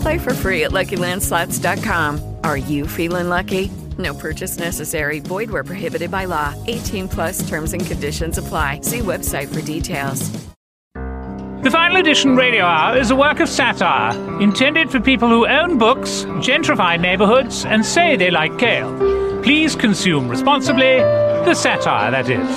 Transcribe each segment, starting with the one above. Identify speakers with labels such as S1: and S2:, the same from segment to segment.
S1: Play for free at LuckyLandSlots.com. Are you feeling lucky? No purchase necessary. Void where prohibited by law. 18 plus terms and conditions apply. See website for details.
S2: The Final Edition Radio Hour is a work of satire intended for people who own books, gentrify neighborhoods, and say they like kale. Please consume responsibly the satire that is.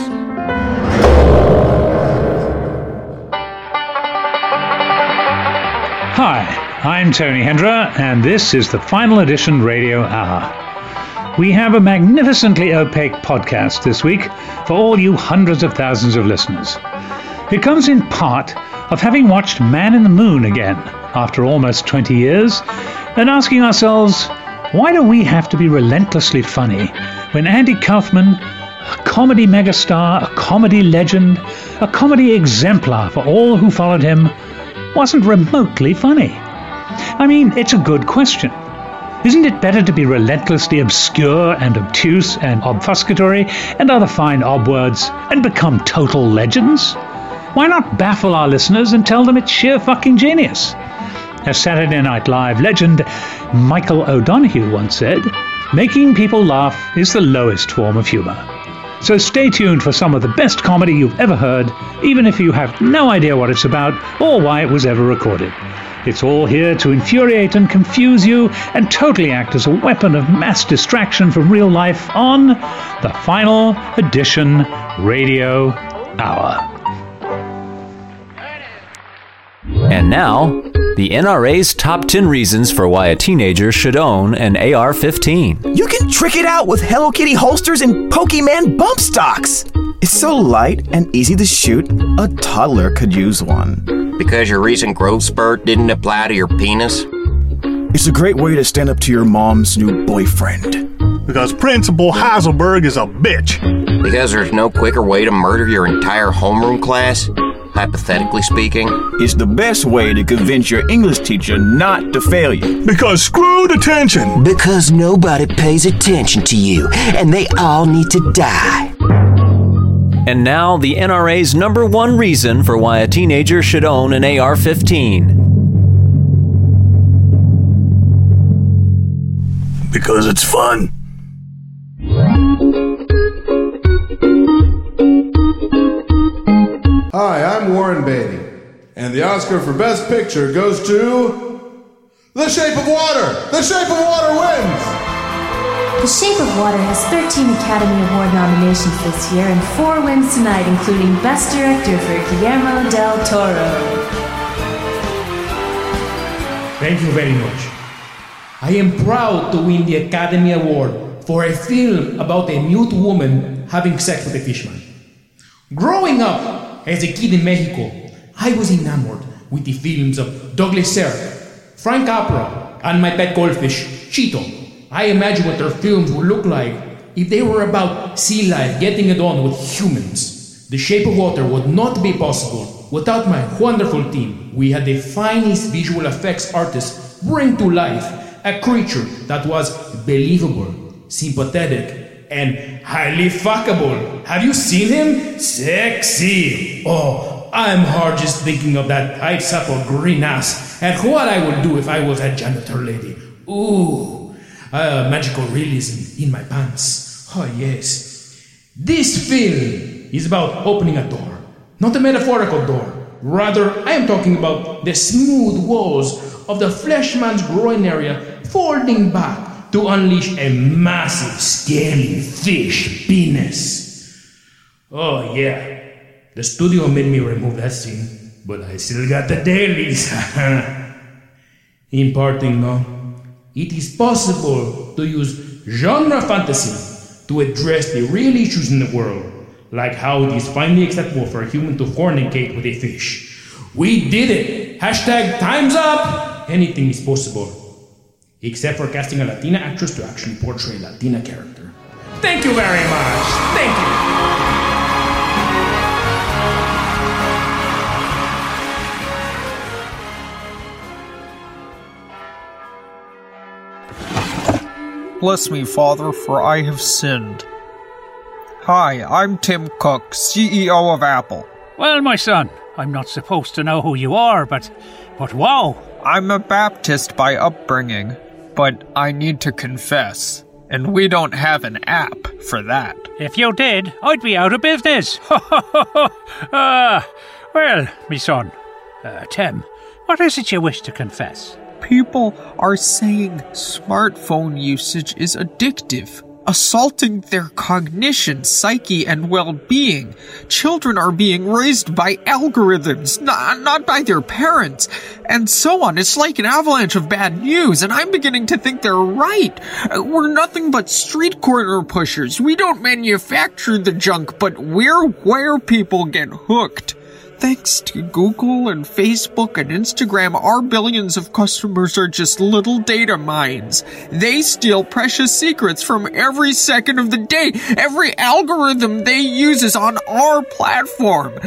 S2: Hi, I'm Tony Hendra, and this is the Final Edition Radio Hour. We have a magnificently opaque podcast this week for all you hundreds of thousands of listeners. It comes in part of having watched Man on the Moon again after almost 20 years and asking ourselves, why do we have to be relentlessly funny when Andy Kaufman, a comedy megastar, a comedy legend, a comedy exemplar for all who followed him, wasn't remotely funny? I mean, it's a good question. Isn't it better to be relentlessly obscure and obtuse and obfuscatory and other fine ob words and become total legends? Why not baffle our listeners and tell them it's sheer fucking genius? As Saturday Night Live legend Michael O'Donoghue once said, making people laugh is the lowest form of humor. So stay tuned for some of the best comedy you've ever heard, even if you have no idea what it's about or why it was ever recorded. It's all here to infuriate and confuse you and totally act as a weapon of mass distraction from real life on the Final Edition Radio Hour.
S3: And now, the NRA's top 10 reasons for why a teenager should own an AR 15.
S4: You can trick it out with Hello Kitty holsters and Pokemon bump stocks. It's so light and easy to shoot, a toddler could use one.
S5: Because your recent growth spurt didn't apply to your penis?
S4: It's a great way to stand up to your mom's new boyfriend.
S6: Because Principal Heiselberg is a bitch.
S5: Because there's no quicker way to murder your entire homeroom class? Hypothetically speaking,
S4: is the best way to convince your English teacher not to fail you.
S6: Because screwed attention!
S7: Because nobody pays attention to you, and they all need to die.
S3: And now, the NRA's number one reason for why a teenager should own an AR 15.
S6: Because it's fun.
S8: Hi, I'm Warren Beatty, and the Oscar for Best Picture goes to The Shape of Water. The Shape of Water wins.
S9: The Shape of Water has 13 Academy Award nominations this year and four wins tonight, including Best Director for Guillermo del Toro.
S10: Thank you very much. I am proud to win the Academy Award for a film about a mute woman having sex with a fishman. Growing up as a kid in Mexico, I was enamored with the films of Douglas Sirk, Frank Capra, and my pet goldfish, Cheeto. I imagine what their films would look like if they were about sea life getting it on with humans. The Shape of Water would not be possible without my wonderful team. We had the finest visual effects artists bring to life a creature that was believable, sympathetic, and highly fuckable. Have you seen him? Sexy. Oh, I'm hard just thinking of that tight supple green ass and what I would do if I was a janitor lady. Ooh, uh, magical realism in my pants. Oh, yes. This film is about opening a door, not a metaphorical door. Rather, I am talking about the smooth walls of the fleshman's groin area folding back to unleash a massive, scaly fish penis. Oh, yeah. The studio made me remove that scene, but I still got the dailies. In parting, no, it is possible to use genre fantasy to address the real issues in the world, like how it is finally acceptable for a human to fornicate with a fish. We did it! Hashtag time's up! Anything is possible. Except for casting a Latina actress to actually portray a Latina character. Thank you very much! Thank you!
S11: Bless me, Father, for I have sinned. Hi, I'm Tim Cook, CEO of Apple.
S2: Well, my son, I'm not supposed to know who you are, but. but wow!
S11: I'm a Baptist by upbringing, but I need to confess, and we don't have an app for that.
S2: If you did, I'd be out of business! Ah, well, me son, uh, Tim, what is it you wish to confess?
S11: People are saying smartphone usage is addictive, assaulting their cognition, psyche, and well being. Children are being raised by algorithms, not, not by their parents, and so on. It's like an avalanche of bad news, and I'm beginning to think they're right. We're nothing but street corner pushers. We don't manufacture the junk, but we're where people get hooked. Thanks to Google and Facebook and Instagram, our billions of customers are just little data mines. They steal precious secrets from every second of the day. Every algorithm they use is on our platform.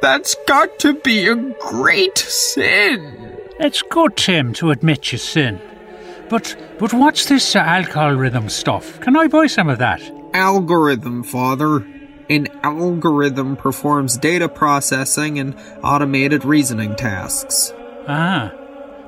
S11: That's got to be a great sin.
S2: It's good, Tim, to admit your sin. But but what's this uh, alcohol rhythm stuff? Can I buy some of that?
S11: Algorithm, Father. An algorithm performs data processing and automated reasoning tasks.
S2: Ah.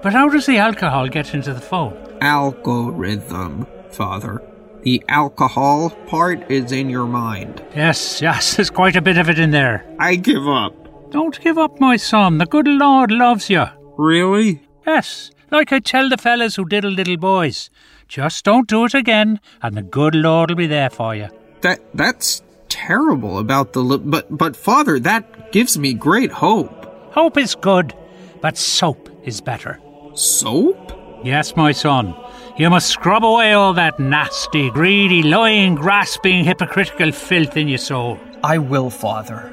S2: But how does the alcohol get into the phone?
S11: Algorithm, Father. The alcohol part is in your mind.
S2: Yes, yes, there's quite a bit of it in there.
S11: I give up.
S2: Don't give up, my son. The good Lord loves you.
S11: Really?
S2: Yes, like I tell the fellas who diddle little boys. Just don't do it again, and the good Lord will be there for you.
S11: That that's terrible about the li- but but Father, that gives me great hope.
S2: Hope is good, but soap is better.
S11: Soap?
S2: Yes, my son. You must scrub away all that nasty, greedy, lying, grasping, hypocritical filth in your soul.
S11: I will, Father.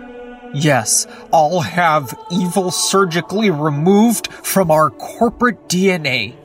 S11: Yes, I'll have evil surgically removed from our corporate DNA.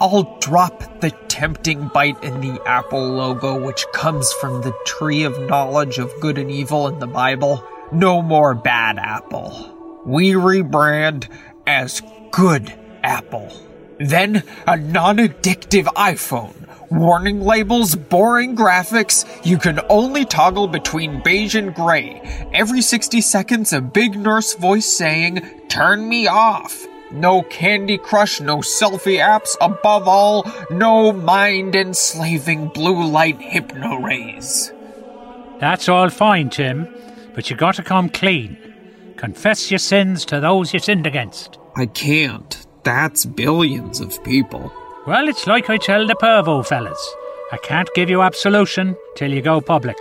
S11: I'll drop the tempting bite in the Apple logo, which comes from the tree of knowledge of good and evil in the Bible. No more bad Apple. We rebrand as Good Apple. Then a non addictive iPhone. Warning labels, boring graphics. You can only toggle between beige and gray. Every 60 seconds, a big nurse voice saying, Turn me off. No Candy Crush, no selfie apps, above all, no mind enslaving blue light hypno rays.
S2: That's all fine, Tim, but you got to come clean. Confess your sins to those you sinned against.
S11: I can't. That's billions of people.
S2: Well, it's like I tell the Pervo fellas. I can't give you absolution till you go public.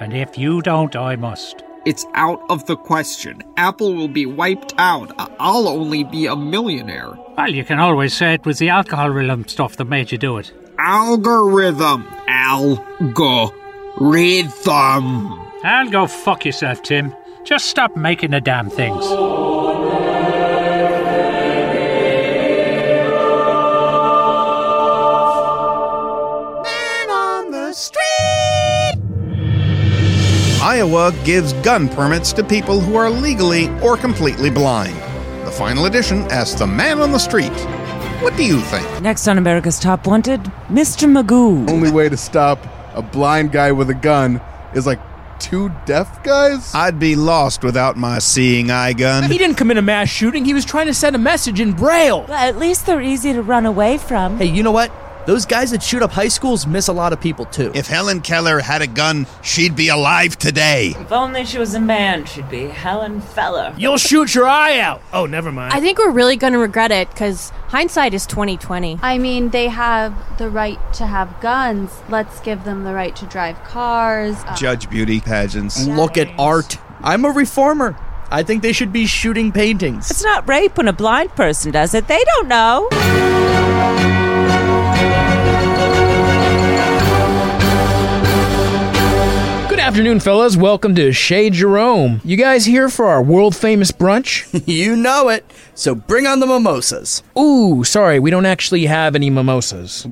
S2: And if you don't, I must.
S11: It's out of the question. Apple will be wiped out. I- I'll only be a millionaire.
S2: Well, you can always say it was the alcoholism stuff that made you do it.
S11: Algorithm. Algorithm.
S2: I'll go fuck yourself, Tim. Just stop making the damn things.
S12: Iowa gives gun permits to people who are legally or completely blind. The final edition asks the man on the street, What do you think?
S13: Next on America's Top Wanted, Mr. Magoo.
S8: Only way to stop a blind guy with a gun is like two deaf guys?
S12: I'd be lost without my seeing eye gun.
S14: He didn't commit a mass shooting. He was trying to send a message in Braille.
S13: Well, at least they're easy to run away from.
S14: Hey, you know what? Those guys that shoot up high schools miss a lot of people too.
S12: If Helen Keller had a gun, she'd be alive today.
S13: If only she was a man, she'd be Helen Feller.
S14: You'll shoot your eye out. Oh, never mind.
S15: I think we're really going to regret it because hindsight is 2020.
S16: I mean, they have the right to have guns. Let's give them the right to drive cars. Uh,
S12: Judge beauty pageants.
S14: Look at art. I'm a reformer. I think they should be shooting paintings.
S13: It's not rape when a blind person does it. They don't know.
S10: Afternoon, fellas. Welcome to Chez Jerome. You guys here for our world famous brunch?
S14: you know it. So bring on the mimosas.
S10: Ooh, sorry, we don't actually have any mimosas.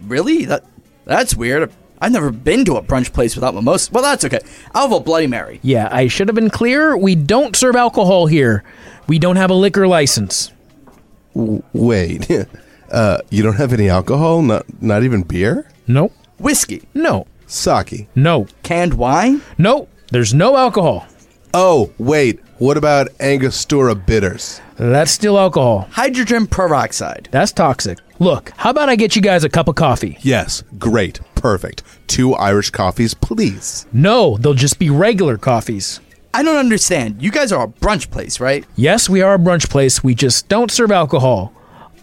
S14: Really? That that's weird. I've never been to a brunch place without mimosas. Well, that's okay. I'll have a Bloody Mary.
S10: Yeah, I should have been clear. We don't serve alcohol here. We don't have a liquor license.
S8: W- wait, uh, you don't have any alcohol? Not not even beer?
S10: Nope.
S14: Whiskey.
S10: No.
S8: Sake.
S10: No.
S14: Canned wine?
S10: No. There's no alcohol.
S8: Oh, wait. What about Angostura bitters?
S10: That's still alcohol.
S14: Hydrogen peroxide.
S10: That's toxic. Look, how about I get you guys a cup of coffee?
S8: Yes, great. Perfect. Two Irish coffees, please.
S10: No, they'll just be regular coffees.
S14: I don't understand. You guys are a brunch place, right?
S10: Yes, we are a brunch place. We just don't serve alcohol.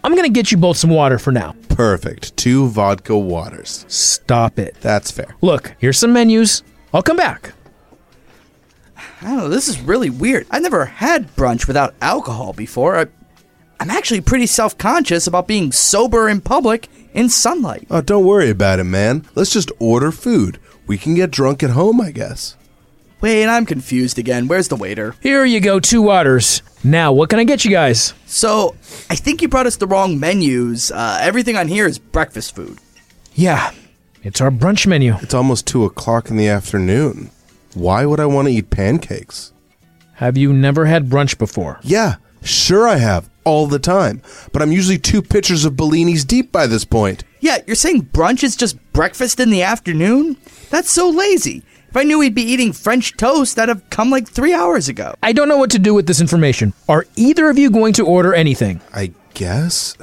S10: I'm gonna get you both some water for now.
S8: Perfect. Two vodka waters.
S10: Stop it.
S8: That's fair.
S10: Look, here's some menus. I'll come back.
S14: I don't know. This is really weird. I've never had brunch without alcohol before. I, I'm actually pretty self conscious about being sober in public in sunlight.
S8: Oh, don't worry about it, man. Let's just order food. We can get drunk at home, I guess.
S14: Wait, I'm confused again. Where's the waiter?
S10: Here you go, two waters. Now, what can I get you guys?
S14: So, I think you brought us the wrong menus. Uh, everything on here is breakfast food.
S10: Yeah, it's our brunch menu.
S8: It's almost two o'clock in the afternoon. Why would I want to eat pancakes?
S10: Have you never had brunch before?
S8: Yeah, sure I have. All the time. But I'm usually two pitchers of Bellinis deep by this point.
S14: Yeah, you're saying brunch is just breakfast in the afternoon? That's so lazy. If I knew we'd be eating French toast, that'd have come like three hours ago.
S10: I don't know what to do with this information. Are either of you going to order anything?
S8: I guess.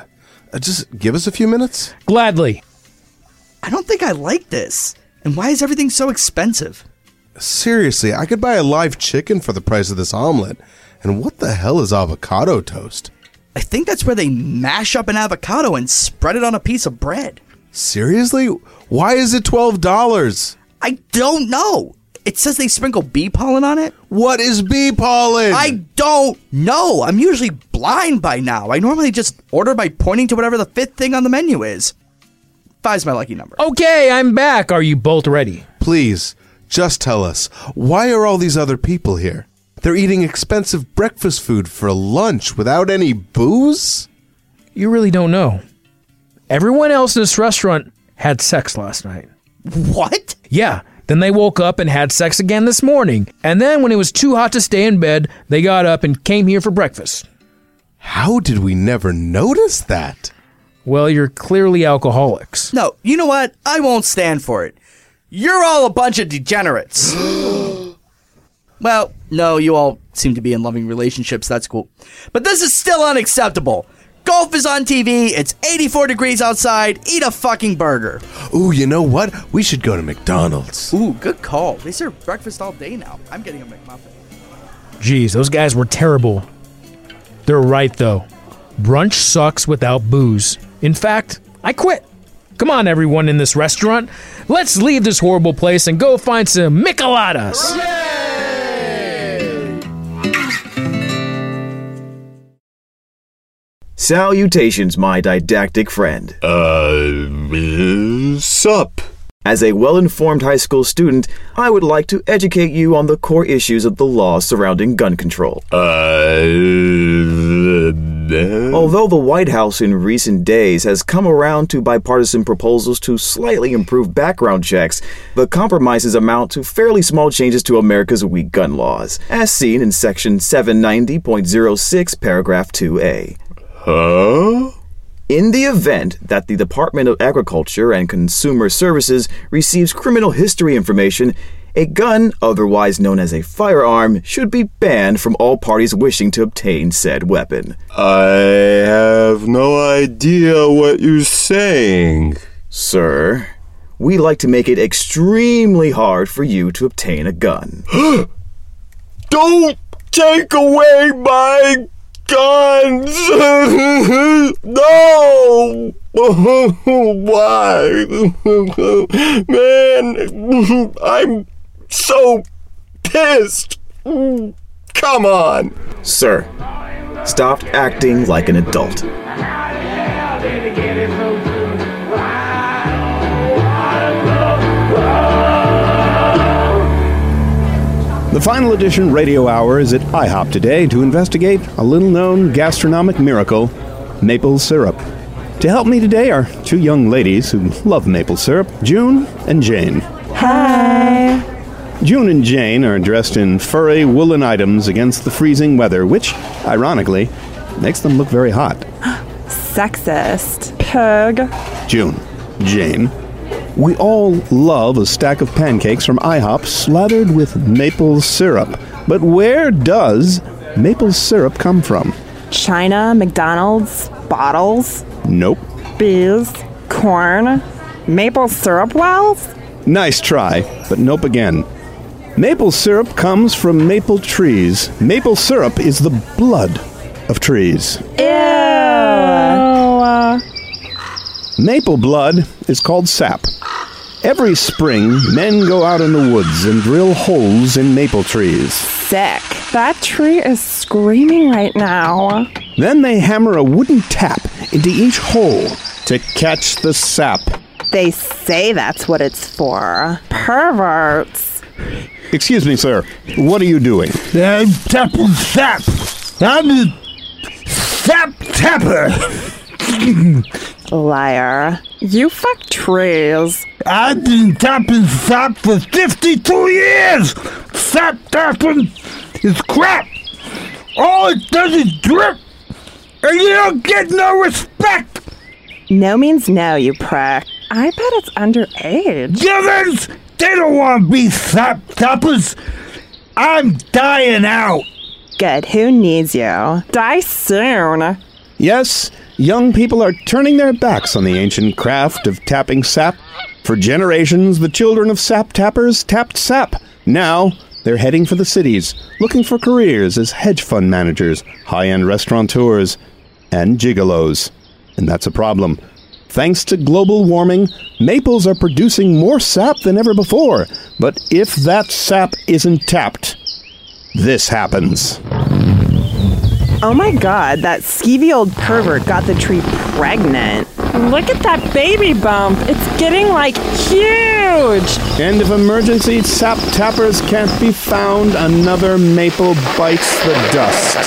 S8: Uh, just give us a few minutes.
S10: Gladly.
S14: I don't think I like this. And why is everything so expensive?
S8: Seriously, I could buy a live chicken for the price of this omelet. And what the hell is avocado toast?
S14: I think that's where they mash up an avocado and spread it on a piece of bread.
S8: Seriously? Why is it $12?
S14: I don't know. It says they sprinkle bee pollen on it.
S8: What is bee pollen?
S14: I don't know. I'm usually blind by now. I normally just order by pointing to whatever the fifth thing on the menu is. Five's my lucky number.
S10: Okay, I'm back. Are you both ready?
S8: Please, just tell us, why are all these other people here? They're eating expensive breakfast food for lunch without any booze?
S10: You really don't know. Everyone else in this restaurant had sex last night.
S14: What?
S10: Yeah. Then they woke up and had sex again this morning. And then when it was too hot to stay in bed, they got up and came here for breakfast.
S8: How did we never notice that?
S10: Well, you're clearly alcoholics.
S14: No, you know what? I won't stand for it. You're all a bunch of degenerates. well, no, you all seem to be in loving relationships. That's cool. But this is still unacceptable. Golf is on TV. It's 84 degrees outside. Eat a fucking burger.
S8: Ooh, you know what? We should go to McDonald's.
S14: Ooh, good call. They serve breakfast all day now. I'm getting a McMuffin.
S10: Jeez, those guys were terrible. They're right, though. Brunch sucks without booze. In fact, I quit. Come on, everyone in this restaurant. Let's leave this horrible place and go find some micheladas.
S4: Salutations, my didactic friend.
S17: Uh, sup?
S4: As a well informed high school student, I would like to educate you on the core issues of the law surrounding gun control.
S17: Uh,
S4: Although the White House in recent days has come around to bipartisan proposals to slightly improve background checks, the compromises amount to fairly small changes to America's weak gun laws, as seen in Section 790.06, Paragraph 2A.
S17: Huh?
S4: In the event that the Department of Agriculture and Consumer Services receives criminal history information, a gun, otherwise known as a firearm, should be banned from all parties wishing to obtain said weapon.
S17: I have no idea what you're saying.
S4: Sir, we like to make it extremely hard for you to obtain a gun.
S17: Don't take away my guns! no! Why? Man, I'm so pissed. Come on!
S4: Sir, stop acting like an adult.
S12: The final edition radio hour is at IHOP today to investigate a little known gastronomic miracle maple syrup. To help me today are two young ladies who love maple syrup June and Jane.
S18: Hi.
S12: June and Jane are dressed in furry woolen items against the freezing weather, which, ironically, makes them look very hot.
S18: Sexist. Pig.
S12: June, Jane, we all love a stack of pancakes from IHOP slathered with maple syrup. But where does maple syrup come from?
S18: China, McDonald's, bottles,
S12: Nope.
S18: bees, corn, maple syrup wells?
S12: Nice try, but nope again. Maple syrup comes from maple trees. Maple syrup is the blood of trees.
S18: Ew.
S12: Maple blood is called sap. Every spring, men go out in the woods and drill holes in maple trees.
S18: Sick. That tree is screaming right now.
S12: Then they hammer a wooden tap into each hole to catch the sap.
S18: They say that's what it's for. Perverts.
S12: Excuse me, sir. What are you doing?
S19: Uh, I'm tapping sap. I'm a sap tapper.
S18: Liar. You fuck trees.
S19: I've been tapping sap for 52 years. Sap tapping is crap. All it does is drip, and you don't get no respect.
S18: No means no, you prick. I bet it's underage.
S19: Givens, they don't want to be sap tappers. I'm dying out.
S18: Good. Who needs you? Die soon.
S12: Yes, young people are turning their backs on the ancient craft of tapping sap. For generations, the children of sap tappers tapped sap. Now, they're heading for the cities, looking for careers as hedge fund managers, high end restaurateurs, and gigolos. And that's a problem. Thanks to global warming, maples are producing more sap than ever before. But if that sap isn't tapped, this happens.
S18: Oh my god, that skeevy old pervert got the tree pregnant. Look at that baby bump. It's getting like huge.
S12: And if emergency sap tappers can't be found, another maple bites the dust.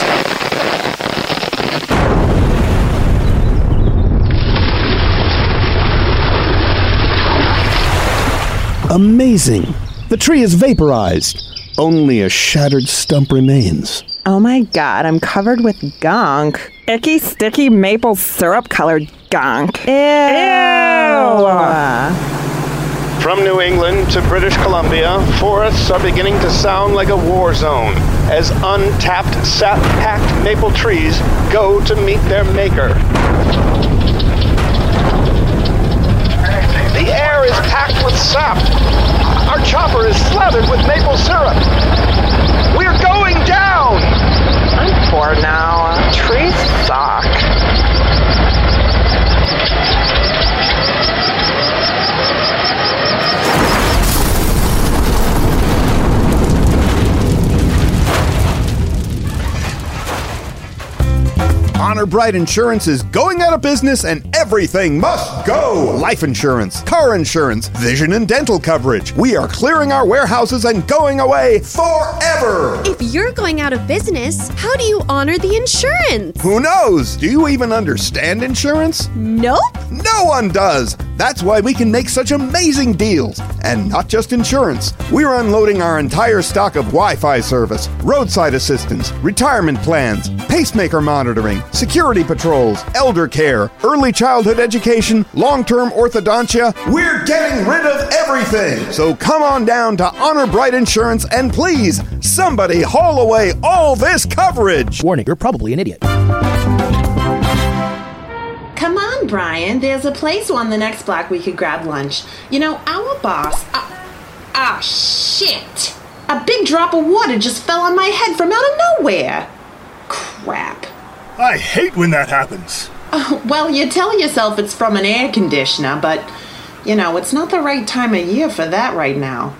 S12: Amazing! The tree is vaporized. Only a shattered stump remains.
S18: Oh my god, I'm covered with gunk. Icky, sticky maple syrup colored gunk. Ew.
S12: From New England to British Columbia, forests are beginning to sound like a war zone as untapped, sap packed maple trees go to meet their maker. The air is packed with sap. Our chopper is slathered with maple syrup. We're going down!
S18: I'm bored now. Uh, trees suck.
S20: Honor Bright Insurance is going out of business and everything must go. Life insurance, car insurance, vision and dental coverage. We are clearing our warehouses and going away forever.
S16: If you're going out of business, how do you honor the insurance?
S20: Who knows? Do you even understand insurance?
S16: Nope.
S20: No one does. That's why we can make such amazing deals. And not just insurance. We're unloading our entire stock of Wi Fi service, roadside assistance, retirement plans, pacemaker monitoring, security patrols, elder care, early childhood education, long term orthodontia. We're getting rid of everything. So come on down to Honor Bright Insurance and please, somebody haul away all this coverage.
S10: Warning, you're probably an idiot.
S21: Come on, Brian. There's a place on the next block we could grab lunch. You know, our boss. Ah, ah, shit! A big drop of water just fell on my head from out of nowhere.
S19: I hate when that happens.
S21: Oh, well, you tell yourself it's from an air conditioner, but, you know, it's not the right time of year for that right now.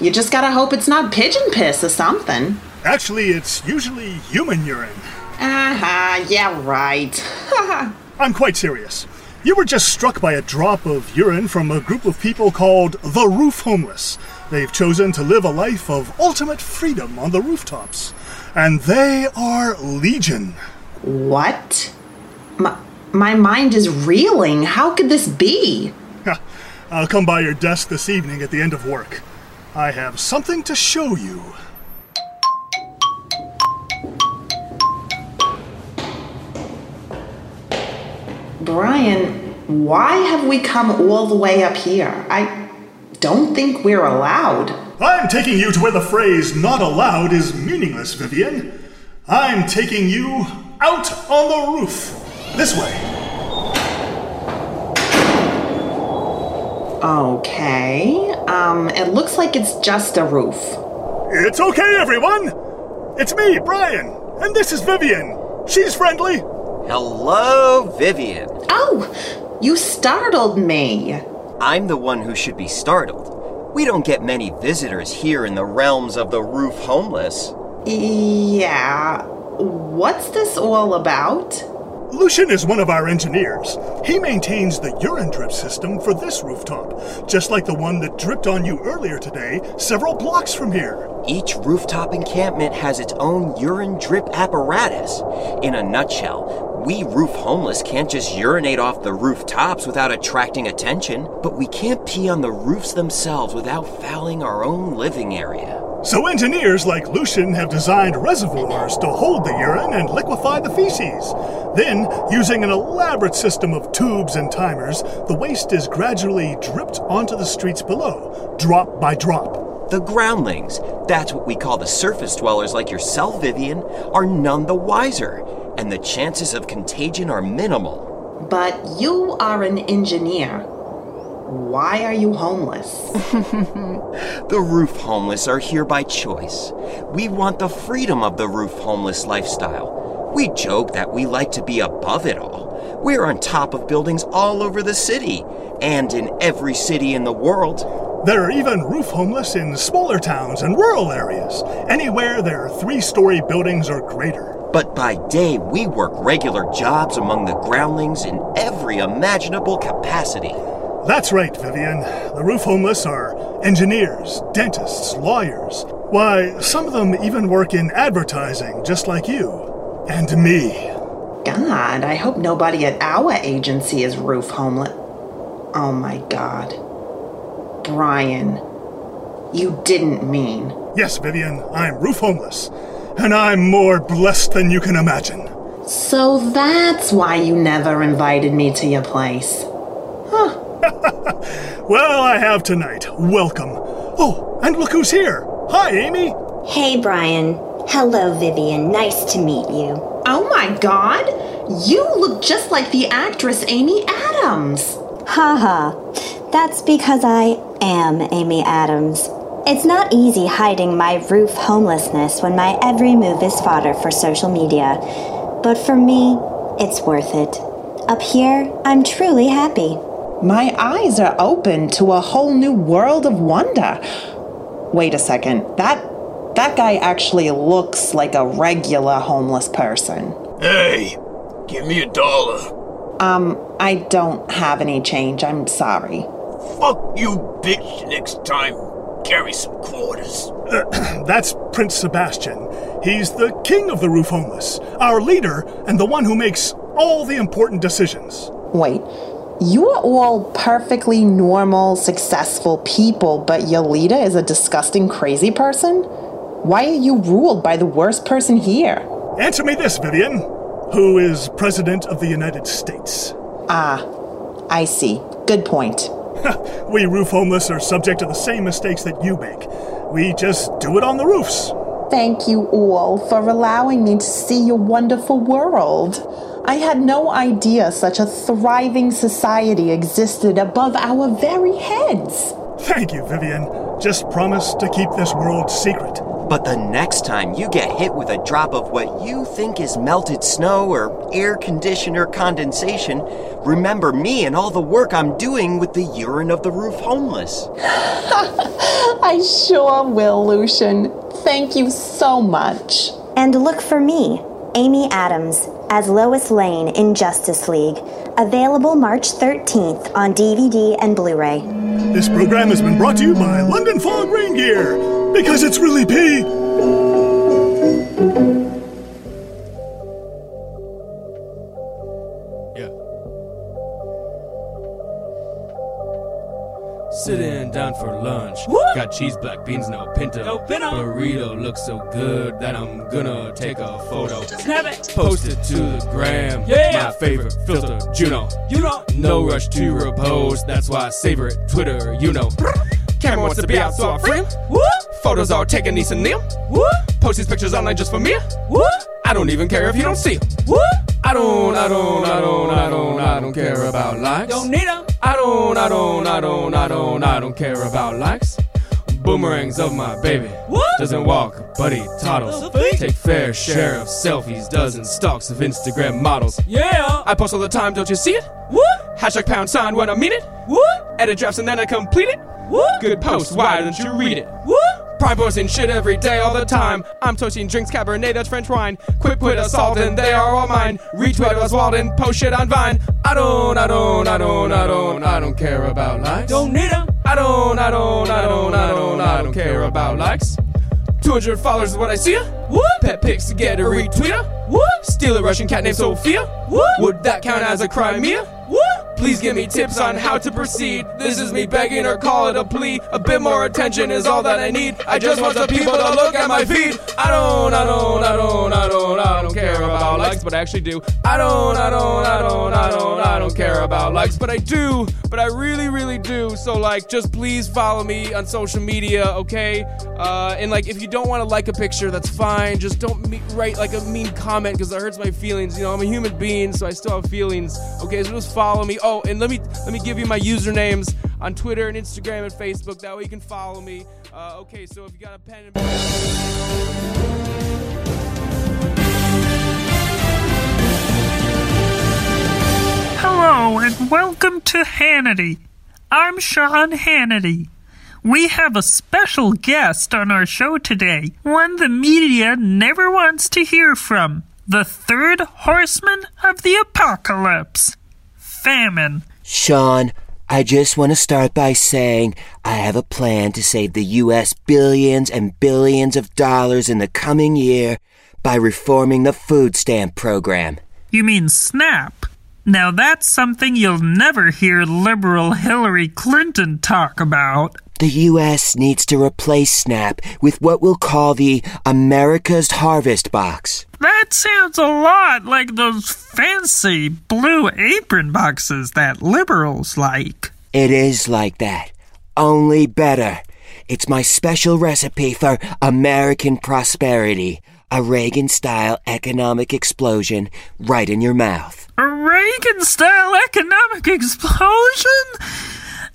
S21: You just gotta hope it's not pigeon piss or something.
S6: Actually, it's usually human urine.
S21: Uh-huh, yeah, right.
S6: I'm quite serious. You were just struck by a drop of urine from a group of people called the Roof Homeless. They've chosen to live a life of ultimate freedom on the rooftops. And they are legion.
S21: What? My, my mind is reeling. How could this be?
S6: I'll come by your desk this evening at the end of work. I have something to show you.
S21: Brian, why have we come all the way up here? I don't think we're allowed.
S6: I'm taking you to where the phrase not allowed is meaningless, Vivian. I'm taking you out on the roof. This way.
S21: Okay. Um, it looks like it's just a roof.
S6: It's okay, everyone. It's me, Brian, and this is Vivian. She's friendly.
S5: Hello, Vivian.
S21: Oh, you startled me.
S5: I'm the one who should be startled. We don't get many visitors here in the realms of the roof homeless.
S21: Yeah. What's this all about?
S6: Lucian is one of our engineers. He maintains the urine drip system for this rooftop, just like the one that dripped on you earlier today, several blocks from here.
S5: Each rooftop encampment has its own urine drip apparatus. In a nutshell, we roof homeless can't just urinate off the rooftops without attracting attention, but we can't pee on the roofs themselves without fouling our own living area.
S6: So engineers like Lucian have designed reservoirs to hold the urine and liquefy the feces. Then, using an elaborate system of tubes and timers, the waste is gradually dripped onto the streets below, drop by drop.
S5: The groundlings, that's what we call the surface dwellers like yourself, Vivian, are none the wiser, and the chances of contagion are minimal.
S21: But you are an engineer. Why are you homeless?
S5: the roof homeless are here by choice. We want the freedom of the roof homeless lifestyle. We joke that we like to be above it all. We're on top of buildings all over the city, and in every city in the world.
S6: There are even roof homeless in smaller towns and rural areas, anywhere there are three story buildings or greater.
S5: But by day, we work regular jobs among the groundlings in every imaginable capacity.
S6: That's right, Vivian. The roof homeless are engineers, dentists, lawyers. Why, some of them even work in advertising, just like you. And me.
S21: God, I hope nobody at our agency is roof homeless. Oh my god. Brian, you didn't mean.
S6: Yes, Vivian, I'm roof homeless. And I'm more blessed than you can imagine.
S21: So that's why you never invited me to your place. Huh.
S6: well, I have tonight. Welcome. Oh, and look who's here. Hi, Amy.
S22: Hey, Brian. Hello, Vivian. Nice to meet you.
S21: Oh my god! You look just like the actress Amy Adams.
S22: Haha. That's because I am Amy Adams. It's not easy hiding my roof homelessness when my every move is fodder for social media. But for me, it's worth it. Up here, I'm truly happy.
S21: My eyes are open to a whole new world of wonder. Wait a second. That that guy actually looks like a regular homeless person.
S17: Hey, give me a dollar.
S21: Um, I don't have any change. I'm sorry.
S17: Fuck you, bitch, next time. Carry some quarters.
S6: Uh, that's Prince Sebastian. He's the king of the roof homeless, our leader, and the one who makes all the important decisions.
S21: Wait, you are all perfectly normal, successful people, but your leader is a disgusting, crazy person? Why are you ruled by the worst person here?
S6: Answer me this, Vivian. Who is President of the United States?
S21: Ah, I see. Good point.
S6: we roof homeless are subject to the same mistakes that you make. We just do it on the roofs.
S21: Thank you all for allowing me to see your wonderful world. I had no idea such a thriving society existed above our very heads.
S6: Thank you, Vivian. Just promise to keep this world secret.
S23: But the next time you get hit with a drop of what you think is melted snow or air conditioner condensation, remember me and all the work I'm doing with the urine of the roof homeless.
S21: I sure will, Lucian. Thank you so much.
S22: And look for me, Amy Adams, as Lois Lane in Justice League. Available March 13th on DVD and Blu ray.
S6: This program has been brought to you by London Fog Rain Gear, because it's really pee.
S24: Sitting down for lunch. Got cheese, black beans, no pinto.
S2: No pinto.
S24: Burrito looks so good that I'm gonna take a photo.
S2: Snap it.
S24: Post it to the gram.
S2: Yeah.
S24: My favorite filter, Juno.
S2: You know.
S24: No rush to repose, that's why I savor it. Twitter, you know. Camera wants to be out, so I frame. Woo! Photos are taken, niece and Neil. Post these pictures online just for me. Woo! I don't even care if you don't see them. Woo! I don't, I don't, I don't, I don't, I don't care about likes.
S2: Don't need 'em.
S24: I don't, I don't, I don't, I don't, I don't care about likes. Boomerangs of my baby. Doesn't walk, but he toddles. Take fair share of selfies, dozen stalks of Instagram models.
S2: Yeah.
S24: I post all the time, don't you see it? What? Hashtag pound sign when I mean it.
S2: What?
S24: Edit drafts and then I complete it.
S2: What?
S24: Good post, why don't you read it?
S2: What?
S24: Prime posting shit every day, all the time. I'm toasting drinks, Cabernet, Dutch French wine. Quick put assault and they are all mine. Retweet Oswald and post shit on Vine. I don't, I don't, I don't, I don't, I don't care about likes.
S2: Don't need 'em.
S24: I don't, I don't, I don't, I don't, I don't care about likes. 200 followers is what I see ya.
S2: What?
S24: Pet pics to get a retweeter.
S2: What?
S24: Steal a Russian cat named Sophia.
S2: What?
S24: Would that count as a crime, Mia? Please give me tips on how to proceed. This is me begging or call it a plea. A bit more attention is all that I need. I just want the people to look at my feet. I don't, I don't, I don't, I don't, I don't care about likes, but I actually do. I don't, I don't, I don't, I don't, I don't care about likes, but I do. But I really, really do. So like, just please follow me on social media, okay? Uh, and like, if you don't want to like a picture, that's fine. Just don't me- write like a mean comment because it hurts my feelings. You know, I'm a human being, so I still have feelings. Okay, so just follow me. Oh, and let me let me give you my usernames on Twitter and Instagram and Facebook. That way you can follow me. Uh, okay, so if you got a pen and
S25: Hello and welcome to Hannity. I'm Sean Hannity. We have a special guest on our show today, one the media never wants to hear from. The third horseman of the apocalypse. Famine.
S5: Sean, I just want to start by saying I have a plan to save the U.S. billions and billions of dollars in the coming year by reforming the food stamp program.
S25: You mean SNAP? Now that's something you'll never hear liberal Hillary Clinton talk about.
S5: The U.S. needs to replace SNAP with what we'll call the America's Harvest Box.
S25: That sounds a lot like those fancy blue apron boxes that liberals like.
S5: It is like that, only better. It's my special recipe for American prosperity. A Reagan style economic explosion right in your mouth.
S25: A Reagan style economic explosion?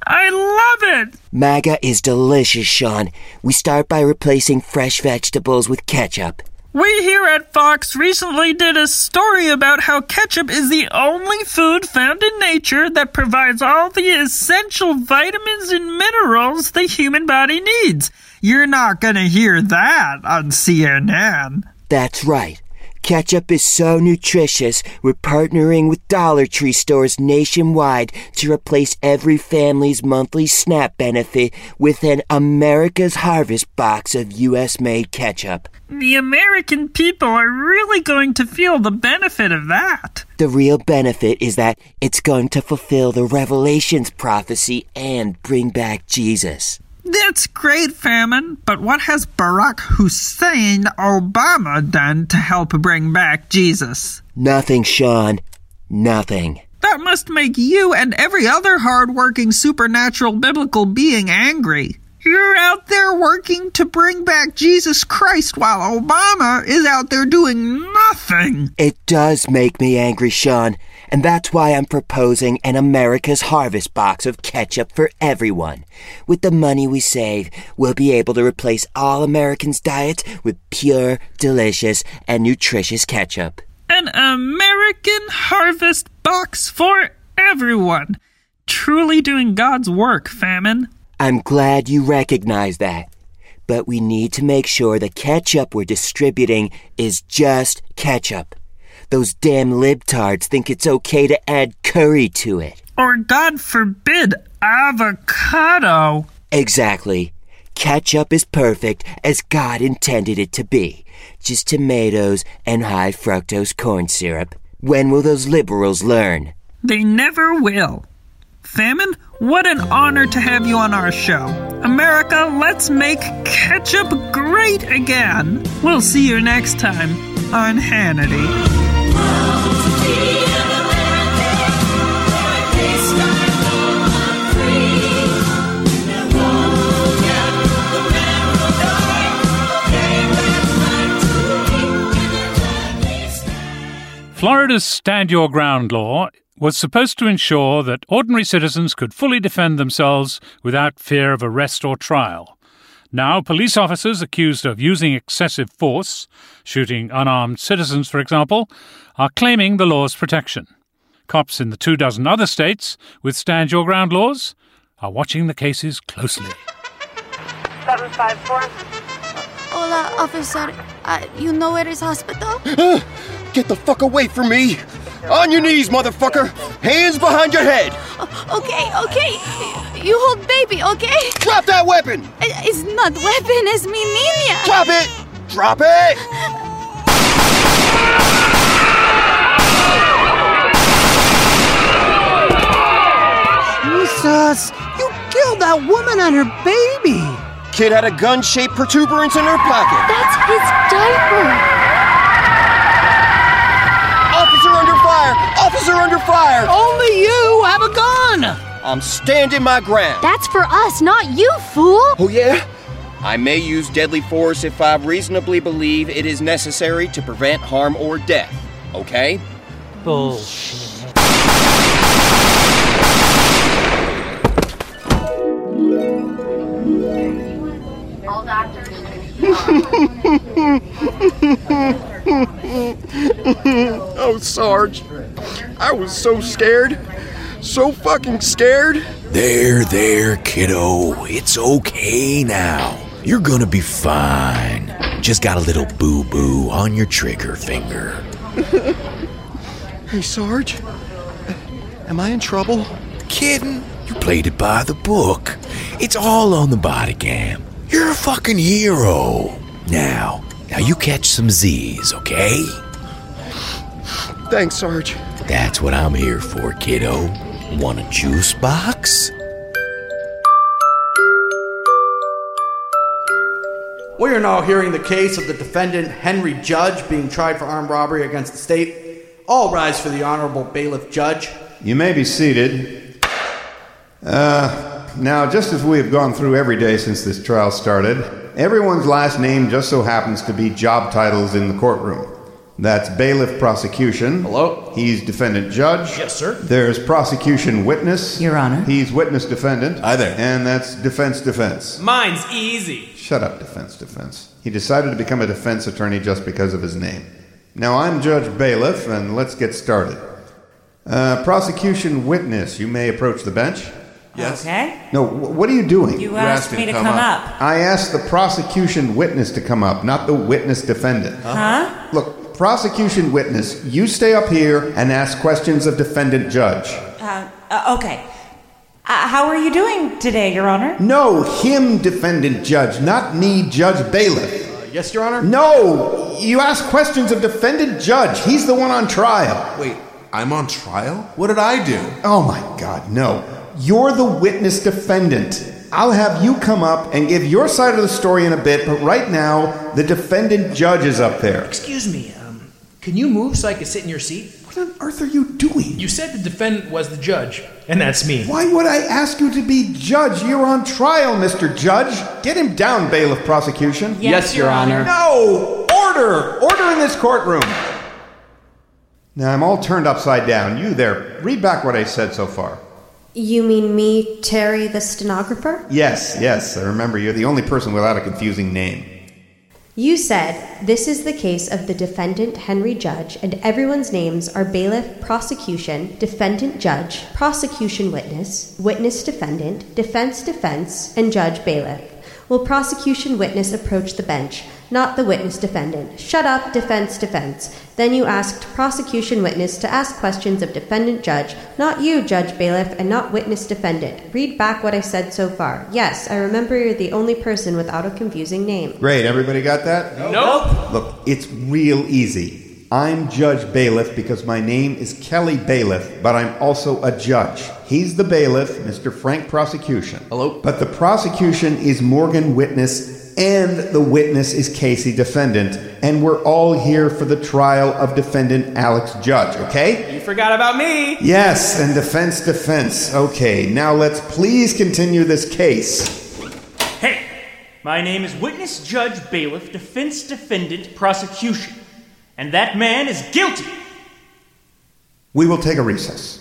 S25: I love it!
S5: MAGA is delicious, Sean. We start by replacing fresh vegetables with ketchup.
S25: We here at Fox recently did a story about how ketchup is the only food found in nature that provides all the essential vitamins and minerals the human body needs. You're not gonna hear that on CNN.
S5: That's right. Ketchup is so nutritious, we're partnering with Dollar Tree stores nationwide to replace every family's monthly SNAP benefit with an America's Harvest box of US made ketchup.
S25: The American people are really going to feel the benefit of that.
S5: The real benefit is that it's going to fulfill the Revelations prophecy and bring back Jesus.
S25: That's great, Famine, but what has Barack Hussein Obama done to help bring back Jesus?
S5: Nothing, Sean. Nothing.
S25: That must make you and every other hard-working supernatural biblical being angry. You're out there working to bring back Jesus Christ while Obama is out there doing nothing.
S5: It does make me angry, Sean. And that's why I'm proposing an America's Harvest box of ketchup for everyone. With the money we save, we'll be able to replace all Americans' diets with pure, delicious, and nutritious ketchup.
S25: An American Harvest box for everyone. Truly doing God's work, famine.
S5: I'm glad you recognize that. But we need to make sure the ketchup we're distributing is just ketchup. Those damn libtards think it's okay to add curry to it.
S25: Or, God forbid, avocado.
S5: Exactly. Ketchup is perfect as God intended it to be. Just tomatoes and high fructose corn syrup. When will those liberals learn?
S25: They never will. Famine, what an honor to have you on our show. America, let's make ketchup great again. We'll see you next time on Hannity.
S2: Florida's Stand Your Ground law was supposed to ensure that ordinary citizens could fully defend themselves without fear of arrest or trial. Now, police officers accused of using excessive force, shooting unarmed citizens, for example, are claiming the law's protection. Cops in the two dozen other states with Stand Your Ground laws are watching the cases closely.
S26: 754.
S27: Hola, officer. Uh, you know where is hospital?
S17: Get the fuck away from me! On your knees, motherfucker! Hands behind your head!
S27: Okay, okay. You hold baby, okay?
S17: Drop that weapon!
S27: It's not weapon, it's mi niña.
S17: Drop it! Drop it!
S28: Jesus! You killed that woman and her baby!
S17: Kid had a gun shaped protuberance in her pocket.
S27: That's his diaper.
S17: Fire! Officer under fire!
S28: Only you have a gun!
S17: I'm standing my ground.
S27: That's for us, not you, fool!
S17: Oh, yeah? I may use deadly force if I reasonably believe it is necessary to prevent harm or death. Okay?
S2: Bullshit.
S26: All doctors.
S17: oh, Sarge. I was so scared. So fucking scared.
S29: There, there, kiddo. It's okay now. You're gonna be fine. Just got a little boo boo on your trigger finger.
S17: hey, Sarge. Am I in trouble?
S29: Kidding? You played it by the book. It's all on the body cam. You're a fucking hero. Now, now you catch some Z's, okay?
S17: Thanks, Sarge.
S29: That's what I'm here for, kiddo. Want a juice box?
S14: We are now hearing the case of the defendant Henry Judge being tried for armed robbery against the state. All rise for the Honorable Bailiff Judge.
S12: You may be seated. Uh, now, just as we have gone through every day since this trial started, everyone's last name just so happens to be job titles in the courtroom. That's bailiff prosecution.
S14: Hello?
S12: He's defendant judge.
S14: Yes, sir.
S12: There's prosecution witness.
S30: Your Honor.
S12: He's witness defendant.
S8: Hi there.
S12: And that's defense defense.
S24: Mine's easy.
S12: Shut up, defense defense. He decided to become a defense attorney just because of his name. Now, I'm Judge Bailiff, and let's get started. Uh, prosecution witness, you may approach the bench.
S8: Yes.
S30: Okay.
S12: No, wh- what are you doing?
S30: You asked me to come up.
S12: I asked the prosecution witness to come up, not the witness defendant.
S30: Huh?
S12: Look, prosecution witness, you stay up here and ask questions of defendant judge.
S30: Uh, uh, okay. Uh, how are you doing today, Your Honor?
S12: No, him defendant judge, not me judge bailiff.
S14: Yes, Your Honor?
S12: No, you ask questions of defendant judge. He's the one on trial.
S8: Wait, I'm on trial? What did I do?
S12: Oh my god, no. You're the witness defendant. I'll have you come up and give your side of the story in a bit, but right now, the defendant judge is up there.
S10: Excuse me, um, can you move so I can sit in your seat?
S12: What on earth are you doing?
S10: You said the defendant was the judge, and that's me.
S12: Why would I ask you to be judge? You're on trial, Mr. Judge. Get him down, bailiff prosecution.
S14: Yes, Your Honor.
S12: No! Order! Order in this courtroom. Now I'm all turned upside down. You there, read back what I said so far.
S27: You mean me, Terry, the stenographer?
S12: Yes, yes, I remember you're the only person without a confusing name.
S27: You said this is the case of the defendant Henry Judge, and everyone's names are bailiff, prosecution, defendant judge, prosecution witness, witness defendant, defense defense, and judge bailiff. Will prosecution witness approach the bench? Not the witness defendant. Shut up, defense defense. Then you asked prosecution witness to ask questions of defendant judge, not you, judge bailiff, and not witness defendant. Read back what I said so far. Yes, I remember you're the only person without a confusing name.
S12: Great, everybody got that?
S24: Nope.
S12: Look, it's real easy. I'm Judge Bailiff because my name is Kelly Bailiff, but I'm also a judge. He's the bailiff, Mr. Frank Prosecution. Hello? But the prosecution is Morgan Witness, and the witness is Casey Defendant, and we're all here for the trial of defendant Alex Judge, okay?
S24: You forgot about me.
S12: Yes, and defense defense. Okay, now let's please continue this case.
S31: Hey, my name is Witness Judge Bailiff, Defense Defendant Prosecution, and that man is guilty.
S12: We will take a recess.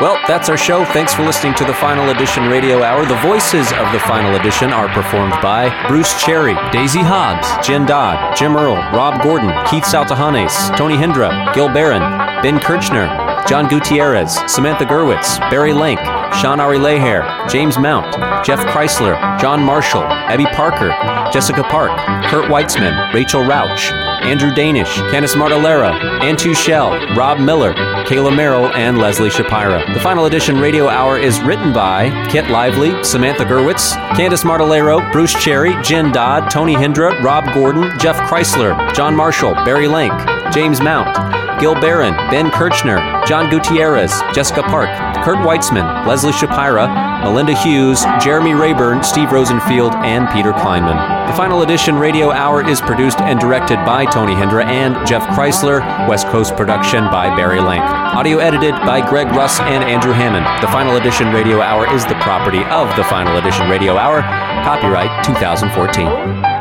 S3: Well, that's our show. Thanks for listening to the Final Edition Radio Hour. The voices of the Final Edition are performed by Bruce Cherry, Daisy Hobbs, Jen Dodd, Jim Earl, Rob Gordon, Keith Saltahanes, Tony Hendra, Gil Barron, Ben Kirchner, John Gutierrez, Samantha Gerwitz, Barry Lank, Sean Ari Leher, James Mount, Jeff Chrysler, John Marshall, Abby Parker, Jessica Park, Kurt Weitzman, Rachel Rauch, Andrew Danish, Candice Martellera, Ann Shell, Rob Miller, Kayla Merrill, and Leslie Shapira. The Final Edition Radio Hour is written by Kit Lively, Samantha Gerwitz, Candice Martellero, Bruce Cherry, Jen Dodd, Tony Hendra, Rob Gordon, Jeff Chrysler, John Marshall, Barry Lank, James Mount, Gil Barron, Ben Kirchner, John Gutierrez, Jessica Park, Kurt Weitzman, Leslie Shapira, Melinda Hughes, Jeremy Rayburn, Steve Rosenfield, and Peter Kleinman. The Final Edition Radio Hour is produced and directed by Tony Hendra and Jeff Chrysler, West Coast production by Barry Lank. Audio edited by Greg Russ and Andrew Hammond. The Final Edition Radio Hour is the property of the Final Edition Radio Hour. Copyright 2014.